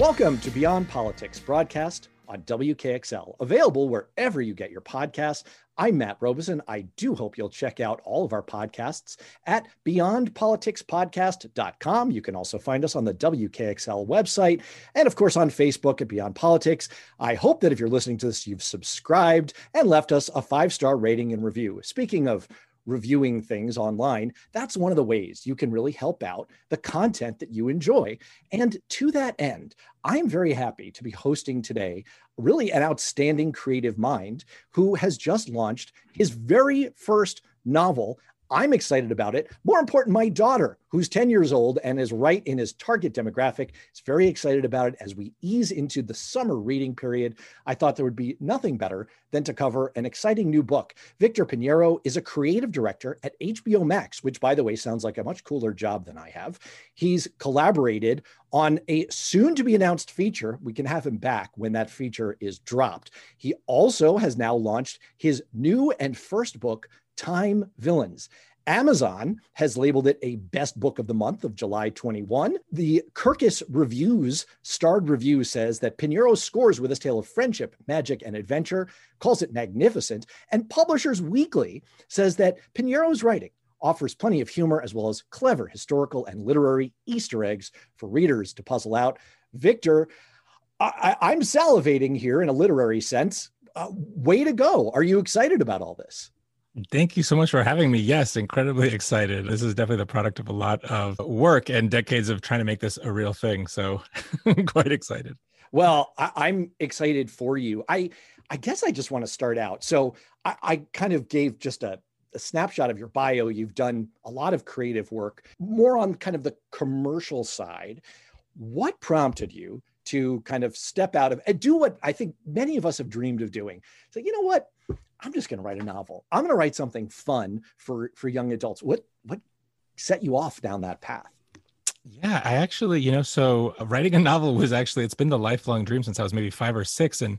Welcome to Beyond Politics, broadcast on WKXL, available wherever you get your podcasts. I'm Matt Robison. I do hope you'll check out all of our podcasts at beyondpoliticspodcast.com. You can also find us on the WKXL website and, of course, on Facebook at Beyond Politics. I hope that if you're listening to this, you've subscribed and left us a five star rating and review. Speaking of reviewing things online, that's one of the ways you can really help out the content that you enjoy. And to that end, I'm very happy to be hosting today really an outstanding creative mind who has just launched his very first novel. I'm excited about it. More important, my daughter, who's 10 years old and is right in his target demographic, is very excited about it as we ease into the summer reading period. I thought there would be nothing better than to cover an exciting new book. Victor Piñeiro is a creative director at HBO Max, which, by the way, sounds like a much cooler job than I have. He's collaborated on a soon to be announced feature. We can have him back when that feature is dropped. He also has now launched his new and first book, Time Villains. Amazon has labeled it a best book of the month of July 21. The Kirkus Reviews starred review says that Piñeiro scores with his tale of friendship, magic, and adventure, calls it magnificent. And Publishers Weekly says that Piñeiro's writing offers plenty of humor as well as clever historical and literary Easter eggs for readers to puzzle out. Victor, I, am salivating here in a literary sense. Uh, way to go. Are you excited about all this? Thank you so much for having me. Yes, incredibly excited. This is definitely the product of a lot of work and decades of trying to make this a real thing. So, quite excited. Well, I, am excited for you. I I guess I just want to start out. So, I, I kind of gave just a, a snapshot of your bio. You've done a lot of creative work, more on kind of the commercial side. What prompted you to kind of step out of and do what I think many of us have dreamed of doing? So, you know what? I'm just going to write a novel. I'm going to write something fun for for young adults. What what set you off down that path? Yeah, I actually, you know, so writing a novel was actually it's been the lifelong dream since I was maybe 5 or 6 and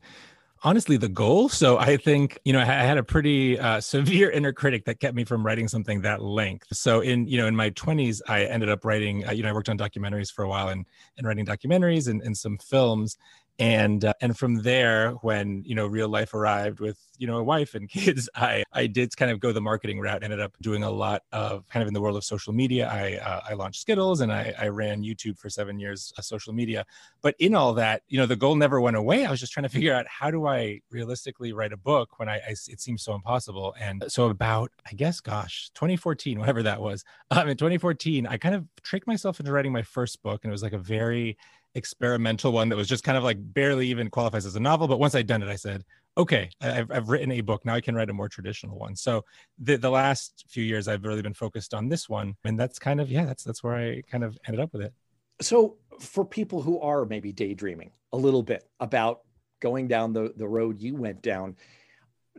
honestly the goal. So I think, you know, I had a pretty uh, severe inner critic that kept me from writing something that length. So in, you know, in my 20s, I ended up writing, uh, you know, I worked on documentaries for a while and, and writing documentaries and, and some films and uh, and from there when you know real life arrived with you know a wife and kids i i did kind of go the marketing route ended up doing a lot of kind of in the world of social media. I uh, i launched skittles and i i ran youtube for seven years uh, social media. But in all that you know the goal never went away. I was just trying to figure out how do i realistically write a book when i, I it seems so impossible. And so about i guess gosh 2014 whatever that was um, in 2014 i kind of tricked myself into writing my first book. And it was like a very experimental one that was just kind of like barely even qualifies as a novel. But once I'd done it, I said, okay, I've, I've written a book. Now I can write a more traditional one. So the, the last few years, I've really been focused on this one. And that's kind of, yeah, that's, that's where I kind of ended up with it. So for people who are maybe daydreaming a little bit about going down the, the road you went down,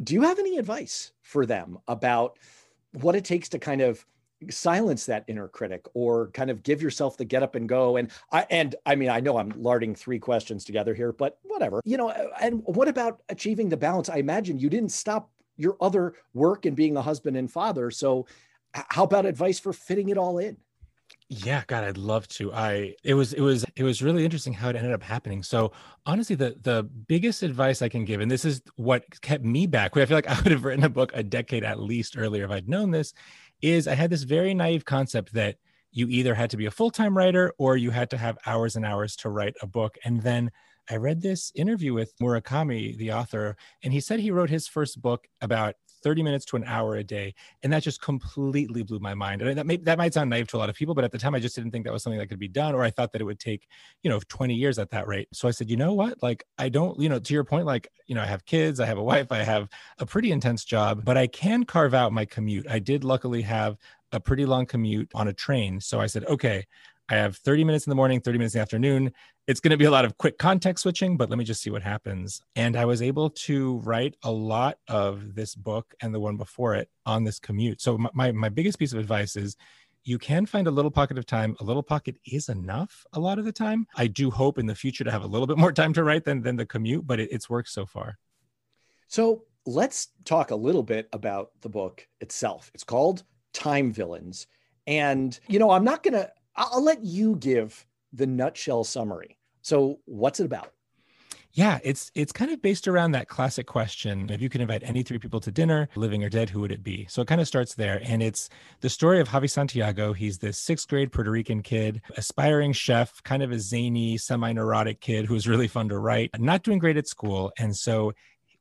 do you have any advice for them about what it takes to kind of silence that inner critic or kind of give yourself the get up and go. And i and i mean i know i'm larding three questions together here but whatever you know and what about achieving the balance? I imagine you didn't stop your other work and being a husband and father. So how about advice for fitting it all in? Yeah god i'd love to. I it was it was it was really interesting how it ended up happening. So honestly the the biggest advice i can give and this is what kept me back i feel like i would have written a book a decade at least earlier if i'd known this is I had this very naive concept that you either had to be a full time writer or you had to have hours and hours to write a book. And then I read this interview with Murakami, the author, and he said he wrote his first book about 30 minutes to an hour a day. And that just completely blew my mind. And that, may, that might sound naive to a lot of people, but at the time I just didn't think that was something that could be done, or I thought that it would take, you know, 20 years at that rate. So I said, you know what? Like, I don't, you know, to your point, like, you know, I have kids, I have a wife, I have a pretty intense job, but I can carve out my commute. I did luckily have a pretty long commute on a train. So I said, okay, I have 30 minutes in the morning, 30 minutes in the afternoon. It's going to be a lot of quick context switching, but let me just see what happens. And I was able to write a lot of this book and the one before it on this commute. So my, my biggest piece of advice is you can find a little pocket of time. A little pocket is enough a lot of the time. I do hope in the future to have a little bit more time to write than, than the commute, but it, it's worked so far. So let's talk a little bit about the book itself. It's called Time Villains. And, you know, I'm not going to I'll let you give the nutshell summary. So, what's it about? Yeah, it's it's kind of based around that classic question: if you could invite any three people to dinner, living or dead, who would it be? So it kind of starts there, and it's the story of Javi Santiago. He's this sixth grade Puerto Rican kid, aspiring chef, kind of a zany, semi-neurotic kid who's really fun to write, not doing great at school, and so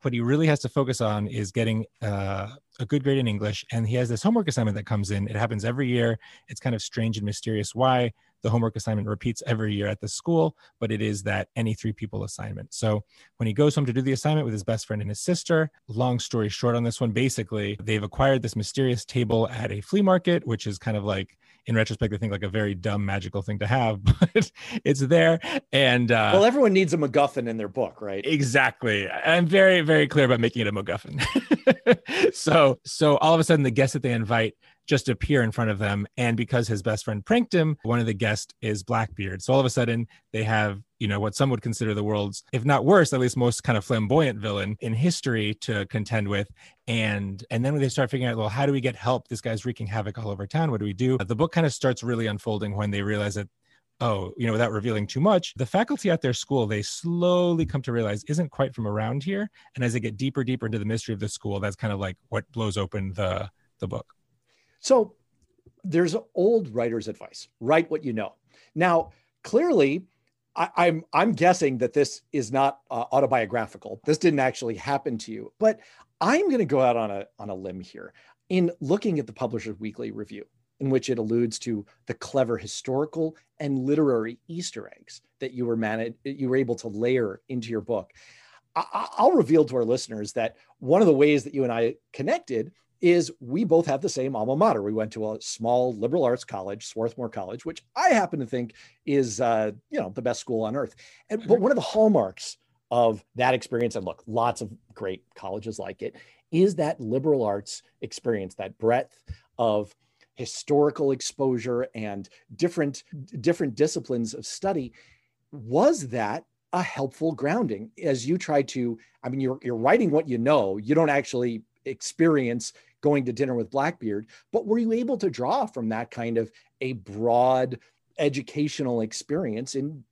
what he really has to focus on is getting uh, a good grade in English. And he has this homework assignment that comes in. It happens every year. It's kind of strange and mysterious why the homework assignment repeats every year at the school, but it is that any three people assignment. So when he goes home to do the assignment with his best friend and his sister, long story short on this one, basically, they've acquired this mysterious table at a flea market, which is kind of like in retrospect, I think like a very dumb magical thing to have, but it's there. And uh, well, everyone needs a MacGuffin in their book, right? Exactly. I'm very, very clear about making it a MacGuffin. so, so all of a sudden, the guests that they invite just appear in front of them. And because his best friend pranked him, one of the guests is Blackbeard. So all of a sudden, they have, you know, what some would consider the world's, if not worse, at least most kind of flamboyant villain in history to contend with. And and then when they start figuring out, well, how do we get help? This guy's wreaking havoc all over town. What do we do? The book kind of starts really unfolding when they realize that oh, you know, without revealing too much, the faculty at their school, they slowly come to realize isn't quite from around here. And as they get deeper, deeper into the mystery of the school, that's kind of like what blows open the the book. So there's old writer's advice write what you know. Now, clearly, I, am I'm, I'm guessing that this is not uh, autobiographical. This didn't actually happen to you, but I'm going to go out on a on a limb here in looking at the Publisher's Weekly review, in which it alludes to the clever historical and literary Easter eggs that you were managed you were able to layer into your book. I, I'll reveal to our listeners that one of the ways that you and I connected is we both have the same alma mater. We went to a small liberal arts college, Swarthmore College, which I happen to think is, uh, you know, the best school on earth. And but one of the hallmarks of that experience, and look, lots of great colleges like it, is that liberal arts experience, that breadth of historical exposure and different different disciplines of study. Was that a helpful grounding as you try to? I mean, you're you're writing what you know. You don't actually experience going to dinner with Blackbeard, but were you able to draw from that kind of a broad educational experience in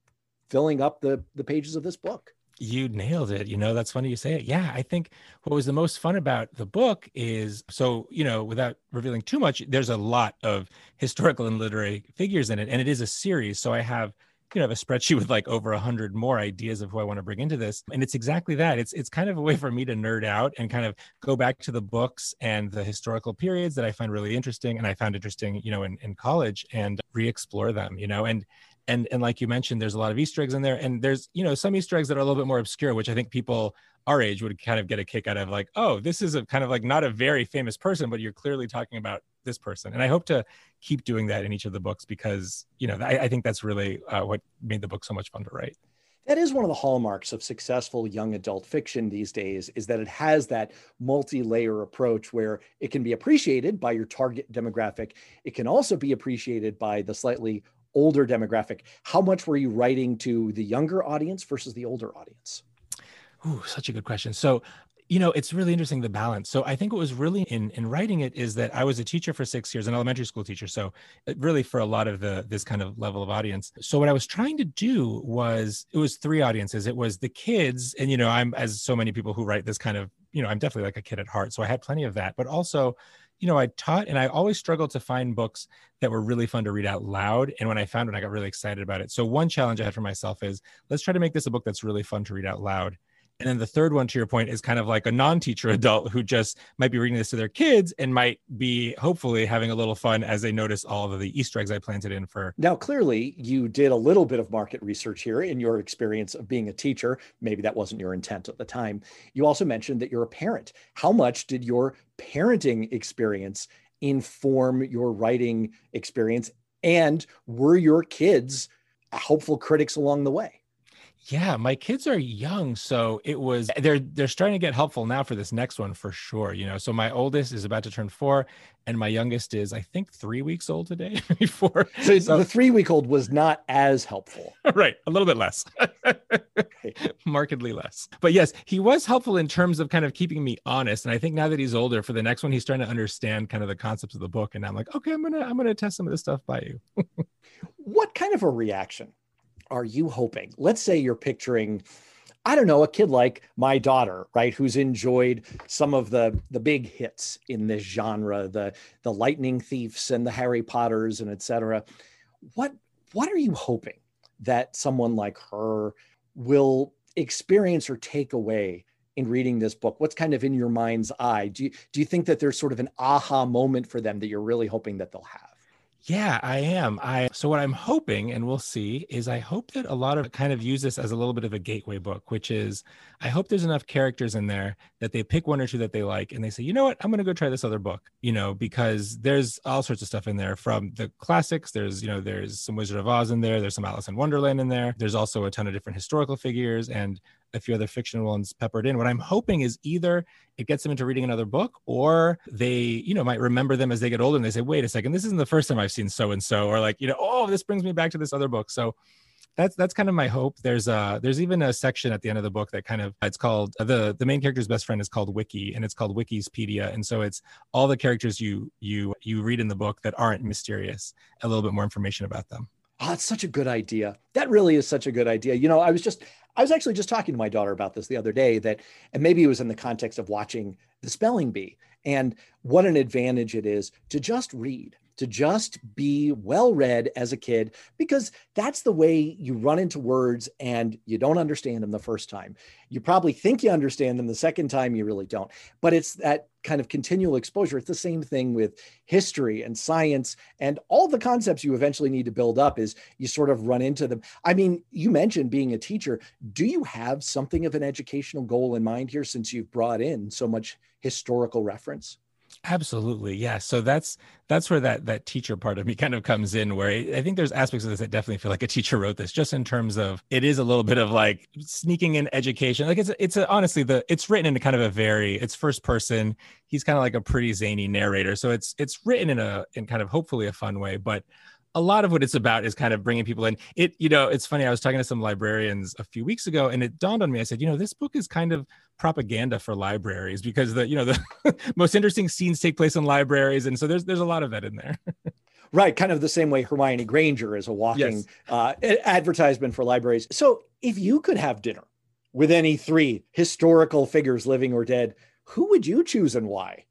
filling up the the pages of this book? You nailed it. You know, that's funny you say it. Yeah, I think what was the most fun about the book is so, you know, without revealing too much, there's a lot of historical and literary figures in it, and it is a series. So I have you know, have a spreadsheet with like over a hundred more ideas of who I want to bring into this. And it's exactly that. It's it's kind of a way for me to nerd out and kind of go back to the books and the historical periods that I find really interesting and I found interesting, you know, in, in college and re-explore them, you know, and and and like you mentioned, there's a lot of Easter eggs in there. And there's, you know, some Easter eggs that are a little bit more obscure, which I think people our age would kind of get a kick out of like, oh, this is a kind of like not a very famous person, but you're clearly talking about this person. And I hope to keep doing that in each of the books because, you know, I, I think that's really uh, what made the book so much fun to write. That is one of the hallmarks of successful young adult fiction these days is that it has that multi-layer approach where it can be appreciated by your target demographic. It can also be appreciated by the slightly older demographic. How much were you writing to the younger audience versus the older audience? Ooh, such a good question. So you know it's really interesting the balance so i think what was really in in writing it is that i was a teacher for six years an elementary school teacher so really for a lot of the this kind of level of audience so what i was trying to do was it was three audiences it was the kids and you know i'm as so many people who write this kind of you know i'm definitely like a kid at heart so i had plenty of that but also you know, I taught and I always struggled to find books that were really fun to read out loud. And when I found one, I got really excited about it. So, one challenge I had for myself is let's try to make this a book that's really fun to read out loud. And then the third one, to your point, is kind of like a non teacher adult who just might be reading this to their kids and might be hopefully having a little fun as they notice all of the Easter eggs I planted in for. Now, clearly, you did a little bit of market research here in your experience of being a teacher. Maybe that wasn't your intent at the time. You also mentioned that you're a parent. How much did your parenting experience inform your writing experience? And were your kids helpful critics along the way? Yeah, my kids are young, so it was eh, they're they're starting to get helpful now for this next one for sure. You know, so my oldest is about to turn four, and my youngest is I think three weeks old today. Before so, so the three week old was not as helpful, right? A little bit less, markedly less. But yes, he was helpful in terms of kind of keeping me honest. And I think now that he's older, for the next one, he's starting to understand kind of the concepts of the book, and I'm like, okay, I'm gonna I'm gonna test some of this stuff by you. what kind of a reaction are you hoping? Let's say you're picturing I don't know, a kid like my daughter, right, who's enjoyed some of the the big hits in this genre, the the Lightning Thieves and the Harry Potters and etc. What what are you hoping that someone like her will experience or take away in reading this book? What's kind of in your mind's eye? Do you do you think that there's sort of an aha moment for them that you're really hoping that they'll have? Yeah, I am. I so what I'm hoping, and we'll see, is I hope that a lot of kind of use this as a little bit of a gateway book, which is I hope there's enough characters in there that they pick one or two that they like and they say, you know what, I'm gonna go try this other book, you know, because there's all sorts of stuff in there from the classics. There's, you know, there's some Wizard of Oz in there, there's some Alice in Wonderland in there, there's also a ton of different historical figures and a few other fictional ones peppered in. What I'm hoping is either it gets them into reading another book or they, you know, might remember them as they get older and they say, wait a second, this isn't the first time I've seen so and so, or like, you know, oh, this brings me back to this other book. So that's that's kind of my hope. There's a there's even a section at the end of the book that kind of it's called the the main character's best friend is called Wiki and it's called Wikispedia and so it's all the characters you you you read in the book that aren't mysterious, a little bit more information about them. Oh, that's such a good idea. That really is such a good idea. You know, I was just I was actually just talking to my daughter about this the other day that, and maybe it was in the context of watching the spelling bee and what an advantage it is to just read to just be well read as a kid because that's the way you run into words and you don't understand them the first time. You probably think you understand them the second time, you really don't. But it's that kind of continual exposure. It's the same thing with history and science and all the concepts you eventually need to build up is you sort of run into them. I mean, you mentioned being a teacher. Do you have something of an educational goal in mind here since you've brought in so much historical reference? Absolutely. Yeah. So that's that's where that that teacher part of me kind of comes in where I think there's aspects of this that definitely feel like a teacher wrote this just in terms of it is a little bit of like sneaking in education. Like it's it's a, honestly the it's written in a kind of a very it's first person. He's kind of like a pretty zany narrator. So it's it's written in a in kind of hopefully a fun way, but a lot of what it's about is kind of bringing people in. It, you know, it's funny. I was talking to some librarians a few weeks ago, and it dawned on me. I said, you know, this book is kind of propaganda for libraries because the, you know, the most interesting scenes take place in libraries, and so there's there's a lot of that in there. right, kind of the same way Hermione Granger is a walking yes. uh, advertisement for libraries. So, if you could have dinner with any three historical figures, living or dead, who would you choose and why?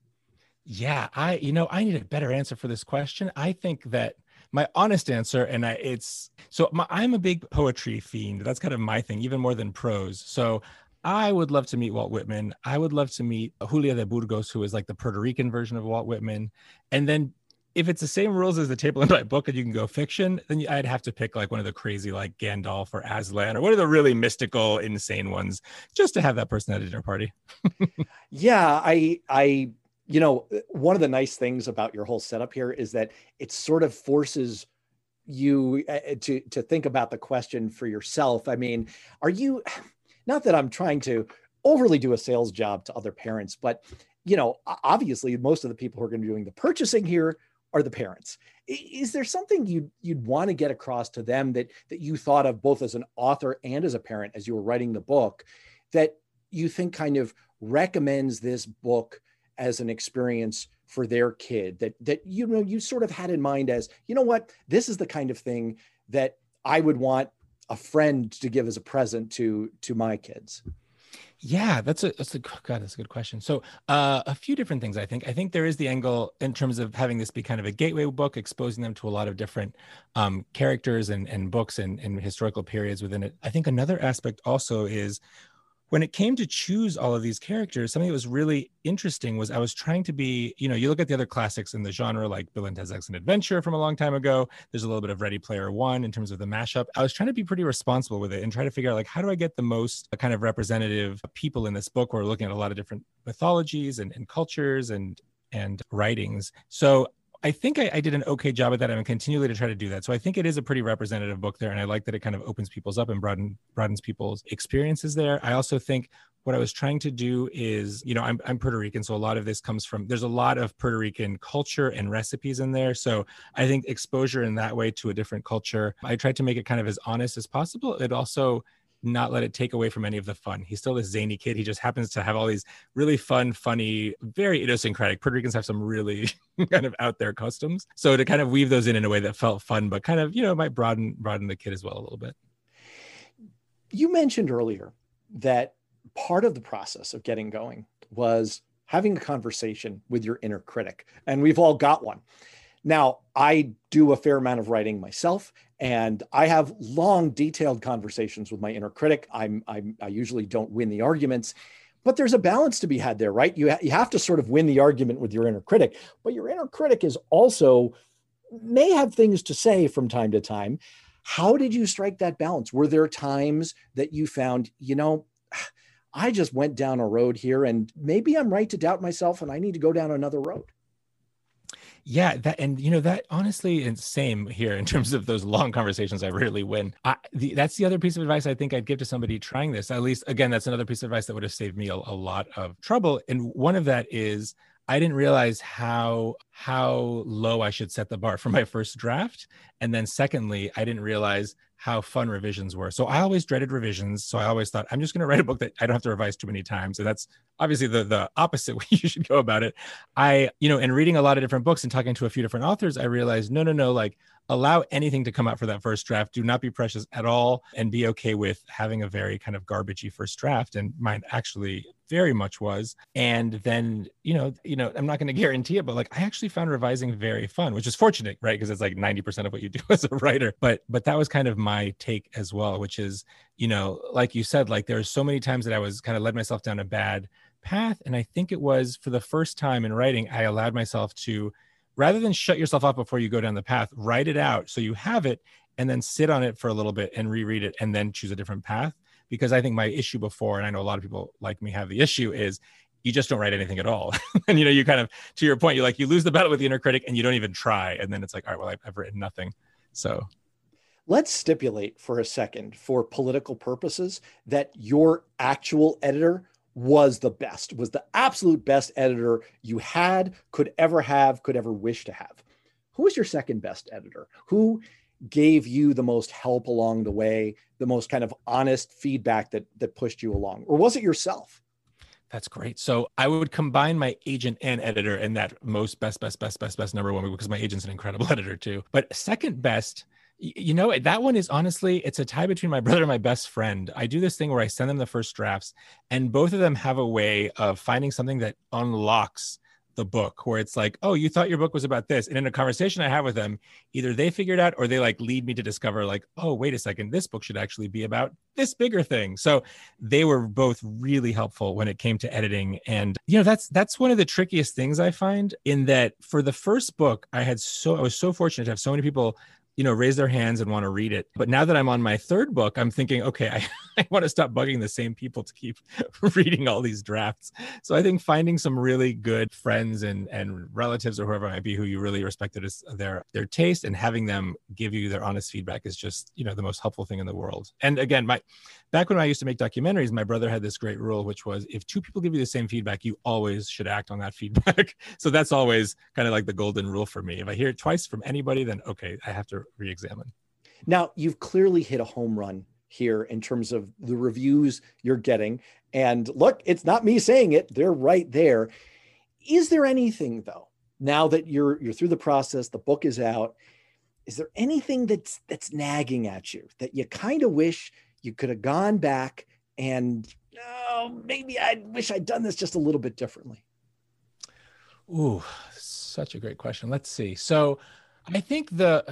Yeah, I, you know, I need a better answer for this question. I think that my honest answer, and I, it's so my, I'm a big poetry fiend. That's kind of my thing, even more than prose. So I would love to meet Walt Whitman. I would love to meet Julia de Burgos, who is like the Puerto Rican version of Walt Whitman. And then if it's the same rules as the table and my book and you can go fiction, then I'd have to pick like one of the crazy like Gandalf or Aslan or one of the really mystical, insane ones, just to have that person at a dinner party. yeah, I I you know, one of the nice things about your whole setup here is that it sort of forces you uh, uh, to to think about the question for yourself. I mean, are you not that I'm trying to overly do a sales job to other parents, but you know, obviously most of the people who are going to be doing the purchasing here are the parents. Is there something you'd you'd want to get across to them that that you thought of both as an author and as a parent as you were writing the book that you think kind of recommends this book as an experience for their kid that that you know you sort of had in mind as you know what? This is the kind of thing that I would want a friend to give as a present to to my kids. Yeah that's a that's a god that's a good question. So uh, a few different things i think. I think there is the angle in terms of having this be kind of a gateway book exposing them to a lot of different um, characters and, and books and, and historical periods within it. I think another aspect also is when it came to choose all of these characters, something that was really interesting was I was trying to be, you know, you look at the other classics in the genre, like Bill and Ted's Excellent Adventure from a long time ago. There's a little bit of Ready Player One in terms of the mashup. I was trying to be pretty responsible with it and try to figure out like how do I get the most uh, kind of representative people in this book? We're looking at a lot of different mythologies and, and cultures and and writings. So I think I, I, did an okay job at that. I'm continually to try to do that. So I think it is a pretty representative book there, and I like that it kind of opens people's up and broaden, broadens people's experiences there. I also think what I was trying to do is, you know, I'm, I'm Puerto Rican, so a lot of this comes from. There's a lot of Puerto Rican culture and recipes in there. So I think exposure in that way to a different culture. I tried to make it kind of as honest as possible. It also not let it take away from any of the fun. He's still this zany kid. He just happens to have all these really fun, funny, very idiosyncratic. Puerto Ricans have some really kind of out there customs. So to kind of weave those in in a way that felt fun, but kind of, you know, might broaden broaden the kid as well a little bit. You mentioned earlier that part of the process of getting going was having a conversation with your inner critic, and we've all got one. Now, I do a fair amount of writing myself, and I have long, detailed conversations with my inner critic. I'm, I'm I usually don't win the arguments, but there's a balance to be had there, right? You ha- you have to sort of win the argument with your inner critic, but your inner critic is also may have things to say from time to time. How did you strike that balance? Were there times that you found, you know, I just went down a road here and maybe I'm right to doubt myself and I need to go down another road? Yeah, that and you know that honestly, and same here in terms of those long conversations. I rarely win. I, the, that's the other piece of advice I think I'd give to somebody trying this. At least, again, that's another piece of advice that would have saved me a, a lot of trouble. And one of that is I didn't realize how how low I should set the bar for my first draft. And then secondly, I didn't realize how fun revisions were. So I always dreaded revisions. So I always thought I'm just going to write a book that I don't have to revise too many times. And that's obviously the the opposite way you should go about it. I, you know, in reading a lot of different books and talking to a few different authors, I realized no, no, no, like allow anything to come out for that first draft. Do not be precious at all and be okay with having a very kind of garbagey first draft. And mine actually very much was. And then, you know, you know, I'm not going to guarantee it, but like I actually found revising very fun, which is fortunate, right? Because it's like 90% of what you do as a writer. But but that was kind of my take as well, which is, you know, like you said, like there's so many times that I was kind of led myself down a bad path. And I think it was for the first time in writing, I allowed myself to rather than shut yourself up before you go down the path, write it out so you have it and then sit on it for a little bit and reread it and then choose a different path. Because I think my issue before, and I know a lot of people like me have the issue, is you just don't write anything at all. and you know, you kind of to your point, you like you lose the battle with the inner critic and you don't even try. And then it's like, all right, well, I've, I've written nothing. So let's stipulate for a second for political purposes that your actual editor was the best, was the absolute best editor you had, could ever have, could ever wish to have. Who was your second best editor? Who gave you the most help along the way, the most kind of honest feedback that that pushed you along? Or was it yourself? That's great. So I would combine my agent and editor in that most best, best, best, best, best number one because my agent's an incredible editor too. But second best you know eh, that one is honestly it's a tie between my brother and my best friend. I do this thing where i send them the first drafts and both of them have a way of finding something that unlocks the book where it's like oh you thought your book was about this. And in a conversation i have with them either they figure it out or they like lead me to discover like oh wait a second this book should actually be about this bigger thing. So they were both really helpful when it came to editing and you know that's that's one of the trickiest things i find in that for the first book i had so i was so fortunate to have so many people you know, raise their hands and want to read it. But now that I'm on my third book, I'm thinking, okay, I, I want to stop bugging the same people to keep reading all these drafts. So I think finding some really good friends and and relatives or whoever it might be who you really respected is their their taste and having them give you their honest feedback is just, you know, the most helpful thing in the world. And again, my back when I used to make documentaries, my brother had this great rule, which was if two people give you the same feedback, you always should act on that feedback. so that's always kind of like the golden rule for me. If I hear it twice from anybody, then okay, I have to re-examine. Now you've clearly hit a home run here in terms of the reviews you're getting. And look, it's not me saying it, they're right there. Is there anything though, now that you're you're through the process, the book is out, is there anything that's that's nagging at you that you kind of wish you could have gone back and oh, maybe I wish I'd done this just a little bit differently? Ooh, such a great question. Let's see. So I think the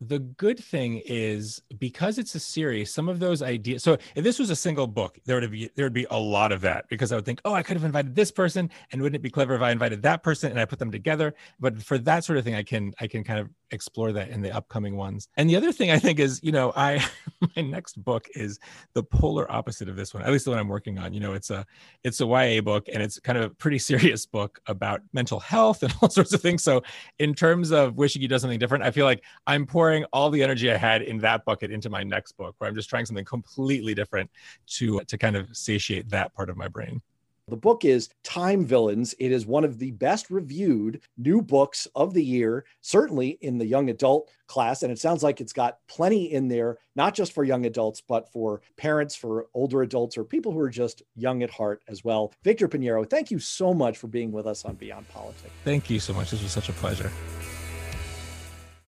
the good thing is because it's a series some of those ideas so if this was a single book there would be there would be a lot of that because i would think oh i could have invited this person and wouldn't it be clever if i invited that person and i put them together? But for that sort of thing i can i can kind of explore that in the upcoming ones. And the other thing i think is you know i my next book is the polar opposite of this one at least the one i'm working on you know it's a it's a ya book and it's kind of a pretty serious book about mental health and all sorts of things. So in terms of wishing you do something different i feel like i'm pouring pouring all the energy I had in that bucket into my next book, where I'm just trying something completely different to to kind of satiate that part of my brain. The book is Time Villains. It is one of the best reviewed new books of the year, certainly in the young adult class. And it sounds like it's got plenty in there, not just for young adults, but for parents, for older adults, or people who are just young at heart as well. Victor Piñeiro, thank you so much for being with us on Beyond Politics. Thank you so much. This was such a pleasure.